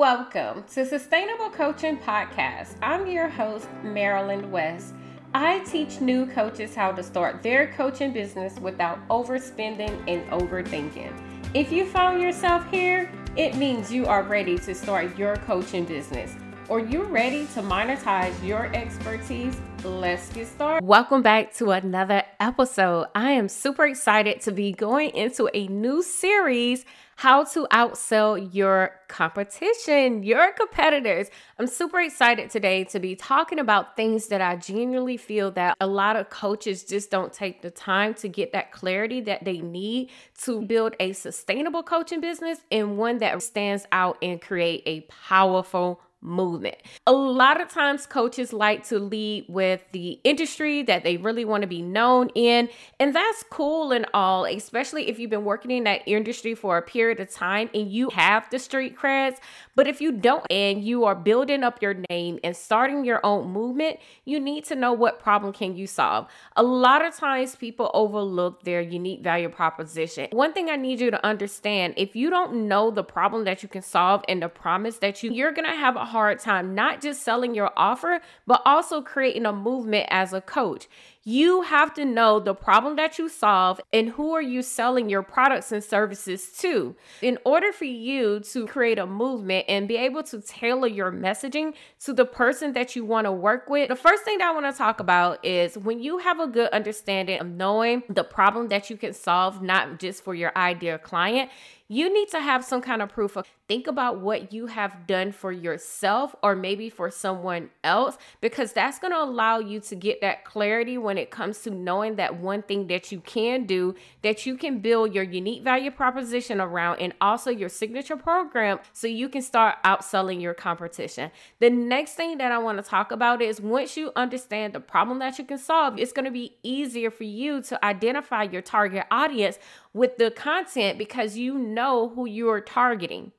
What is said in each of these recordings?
Welcome to Sustainable Coaching Podcast. I'm your host, Marilyn West. I teach new coaches how to start their coaching business without overspending and overthinking. If you found yourself here, it means you are ready to start your coaching business or you're ready to monetize your expertise, let's get started. Welcome back to another episode. I am super excited to be going into a new series how to outsell your competition, your competitors. I'm super excited today to be talking about things that I genuinely feel that a lot of coaches just don't take the time to get that clarity that they need to build a sustainable coaching business and one that stands out and create a powerful movement. A lot of times, coaches like to lead with the industry that they really want to be known in, and that's cool and all, especially if you've been working in that industry for a period of time and you have the street creds. But if you don't and you are building up your name and starting your own movement, you need to know what problem can you solve. A lot of times, people overlook their unique value proposition. One thing I need you to understand if you don't know the problem that you can solve and the promise that you, you're gonna have a hard time not just selling your offer, but also creating a movement as a coach. You have to know the problem that you solve and who are you selling your products and services to. In order for you to create a movement and be able to tailor your messaging to the person that you want to work with, the first thing that I want to talk about is when you have a good understanding of knowing the problem that you can solve, not just for your ideal client, you need to have some kind of proof of think about what you have done for yourself or maybe for someone else because that's going to allow you to get that clarity when it comes to knowing that one thing that you can do that you can build your unique value proposition around and also your signature program so you can start outselling your competition. The next thing that I want to talk about is once you understand the problem that you can solve, it's going to be easier for you to identify your target audience with the content because you know who you are targeting.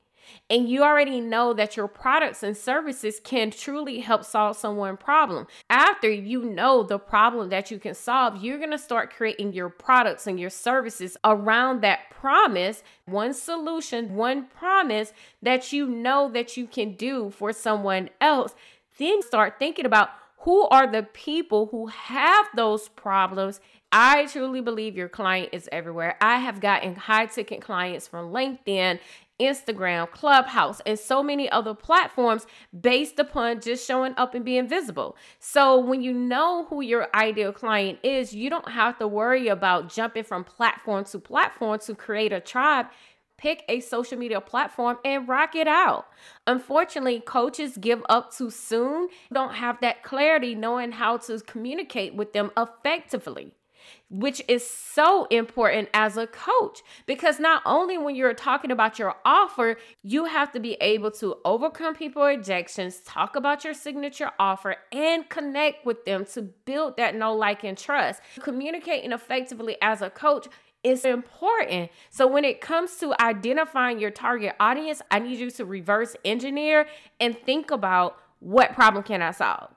And you already know that your products and services can truly help solve someone's problem. After you know the problem that you can solve, you're going to start creating your products and your services around that promise, one solution, one promise that you know that you can do for someone else. Then start thinking about who are the people who have those problems I truly believe your client is everywhere. I have gotten high ticket clients from LinkedIn, Instagram, Clubhouse, and so many other platforms based upon just showing up and being visible. So when you know who your ideal client is, you don't have to worry about jumping from platform to platform to create a tribe pick a social media platform and rock it out. Unfortunately, coaches give up too soon, don't have that clarity knowing how to communicate with them effectively which is so important as a coach because not only when you're talking about your offer, you have to be able to overcome people objections, talk about your signature offer, and connect with them to build that know, like, and trust. Communicating effectively as a coach is important. So when it comes to identifying your target audience, I need you to reverse engineer and think about what problem can I solve?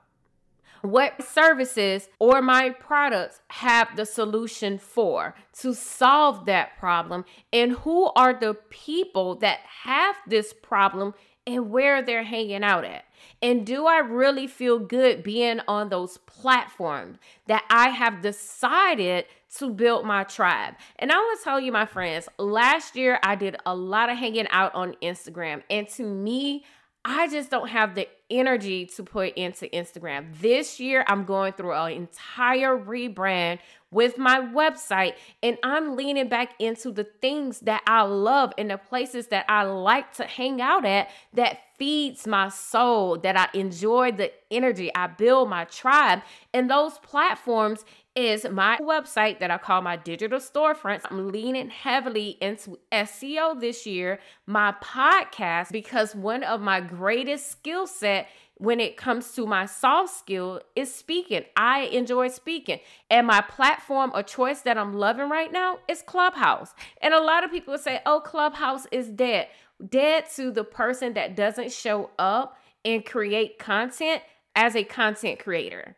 what services or my products have the solution for to solve that problem and who are the people that have this problem and where they're hanging out at. And do I really feel good being on those platforms that I have decided to build my tribe? And I want to tell you, my friends, last year I did a lot of hanging out on Instagram. And to me, I just don't have the energy to put into Instagram. This year, I'm going through an entire rebrand with my website, and I'm leaning back into the things that I love and the places that I like to hang out at that feeds my soul, that I enjoy the energy. I build my tribe, and those platforms is my website that I call my digital storefronts. I'm leaning heavily into SEO this year, my podcast, because one of my greatest skill set when it comes to my soft skill is speaking. I enjoy speaking. And my platform or choice that I'm loving right now is Clubhouse. And a lot of people say, oh, Clubhouse is dead. Dead to the person that doesn't show up and create content as a content creator.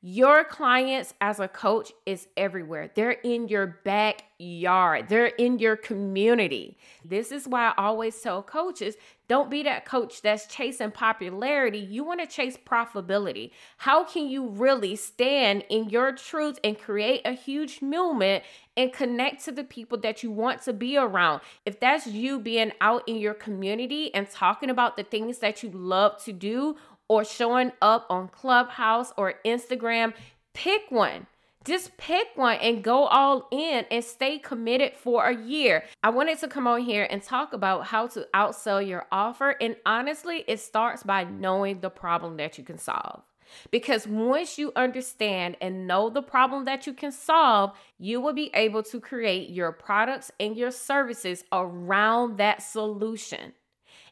Your clients as a coach is everywhere. They're in your backyard. They're in your community. This is why I always tell coaches, don't be that coach that's chasing popularity. You want to chase profitability. How can you really stand in your truth and create a huge movement and connect to the people that you want to be around? If that's you being out in your community and talking about the things that you love to do or showing up on Clubhouse or Instagram, pick one. Just pick one and go all in and stay committed for a year. I wanted to come on here and talk about how to outsell your offer. And honestly, it starts by knowing the problem that you can solve. Because once you understand and know the problem that you can solve, you will be able to create your products and your services around that solution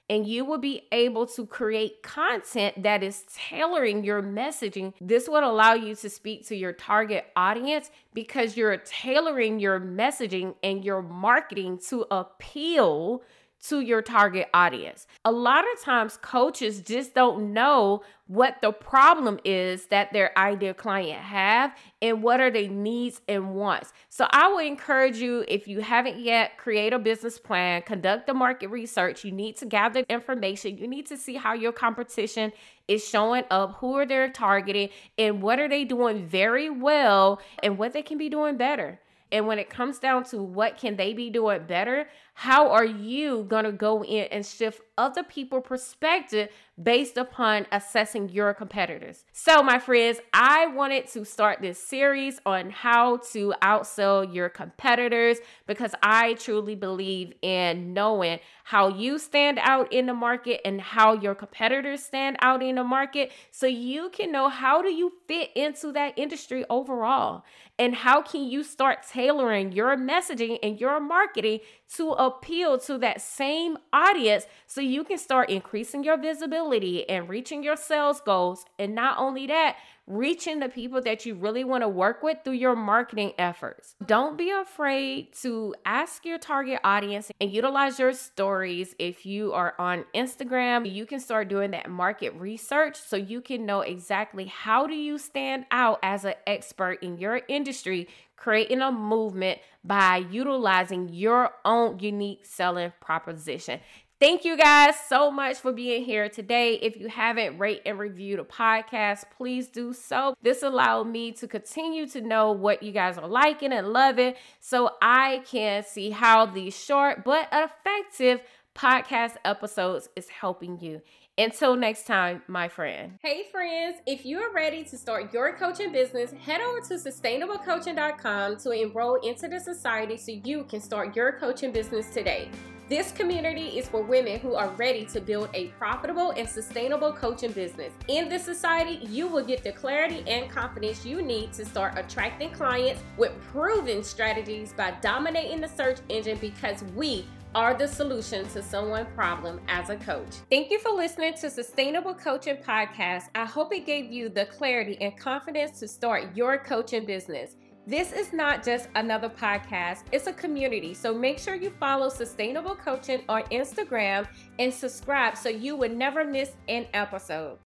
and you will be able to create content that is tailoring your messaging. This would allow you to speak to your target audience because you're tailoring your messaging and your marketing to appeal to your target audience. A lot of times, coaches just don't know what the problem is that their ideal client have and what are their needs and wants. So I would encourage you if you haven't yet create a business plan, conduct the market research, you need to gather information, you need to see how your competition is showing up, who are they targeting and what are they doing very well and what they can be doing better. And when it comes down to what can they be doing better, how are you going to go in and shift other people perspective based upon assessing your competitors. So my friends, I wanted to start this series on how to outsell your competitors because I truly believe in knowing how you stand out in the market and how your competitors stand out in the market so you can know how do you fit into that industry overall and how can you start tailoring your messaging and your marketing to appeal to that same audience so you can start increasing your visibility and reaching your sales goals. And not only that, reaching the people that you really want to work with through your marketing efforts. Don't be afraid to ask your target audience and utilize your stories. If you are on Instagram, you can start doing that market research so you can know exactly how do you stand out as an expert in your industry creating a movement by utilizing your own unique selling proposition. Thank you guys so much for being here today. If you haven't rate and reviewed a podcast, please do so. This allowed me to continue to know what you guys are liking and loving so I can see how these short but effective podcast episodes is helping you. Until next time, my friend. Hey, friends, if you are ready to start your coaching business, head over to sustainablecoaching.com to enroll into the society so you can start your coaching business today. This community is for women who are ready to build a profitable and sustainable coaching business. In this society, you will get the clarity and confidence you need to start attracting clients with proven strategies by dominating the search engine because we are the solution to someone's problem as a coach. Thank you for listening to Sustainable Coaching Podcast. I hope it gave you the clarity and confidence to start your coaching business. This is not just another podcast, it's a community. So make sure you follow Sustainable Coaching on Instagram and subscribe so you would never miss an episode.